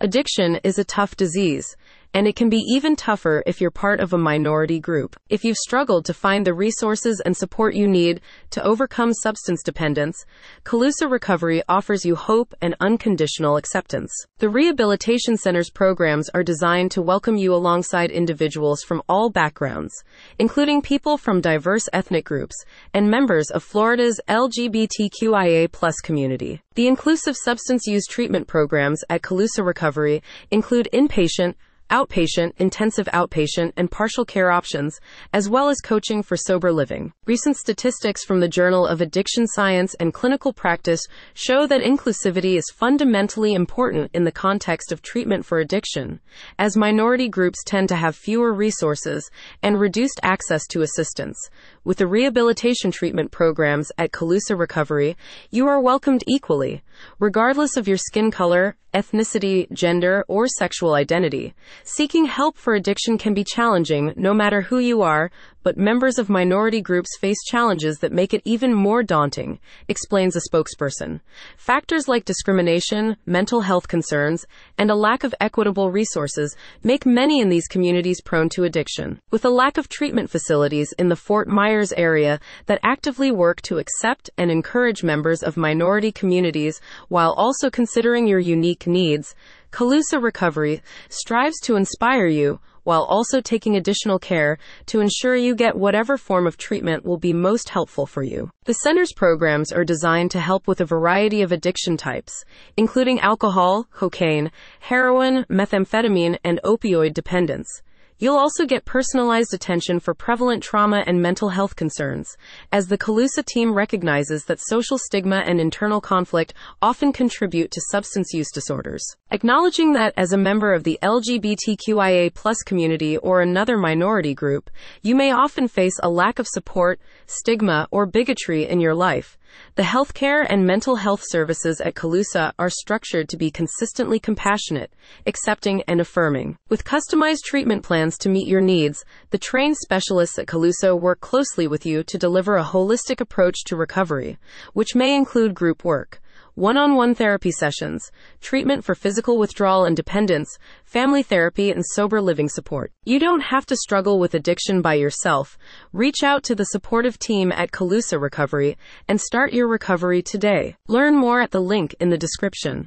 Addiction is a tough disease, and it can be even tougher if you're part of a minority group. If you've struggled to find the resources and support you need to overcome substance dependence, Calusa Recovery offers you hope and unconditional acceptance. The Rehabilitation Center's programs are designed to welcome you alongside individuals from all backgrounds, including people from diverse ethnic groups and members of Florida's LGBTQIA community. The inclusive substance use treatment programs at Calusa Recovery include inpatient, outpatient, intensive outpatient, and partial care options, as well as coaching for sober living. Recent statistics from the Journal of Addiction Science and Clinical Practice show that inclusivity is fundamentally important in the context of treatment for addiction, as minority groups tend to have fewer resources and reduced access to assistance. With the rehabilitation treatment programs at Calusa Recovery, you are welcomed equally, regardless of your skin color, ethnicity, gender, or sexual identity. Seeking help for addiction can be challenging no matter who you are, but members of minority groups face challenges that make it even more daunting, explains a spokesperson. Factors like discrimination, mental health concerns, and a lack of equitable resources make many in these communities prone to addiction. With a lack of treatment facilities in the Fort Myers area that actively work to accept and encourage members of minority communities while also considering your unique needs, Calusa Recovery strives to inspire you while also taking additional care to ensure you get whatever form of treatment will be most helpful for you. The center's programs are designed to help with a variety of addiction types, including alcohol, cocaine, heroin, methamphetamine, and opioid dependence. You'll also get personalized attention for prevalent trauma and mental health concerns, as the Calusa team recognizes that social stigma and internal conflict often contribute to substance use disorders. Acknowledging that as a member of the LGBTQIA plus community or another minority group, you may often face a lack of support, stigma, or bigotry in your life. The healthcare and mental health services at Calusa are structured to be consistently compassionate, accepting, and affirming. With customized treatment plans to meet your needs, the trained specialists at Calusa work closely with you to deliver a holistic approach to recovery, which may include group work one on one therapy sessions, treatment for physical withdrawal and dependence, family therapy, and sober living support. You don't have to struggle with addiction by yourself. Reach out to the supportive team at Calusa Recovery and start your recovery today. Learn more at the link in the description.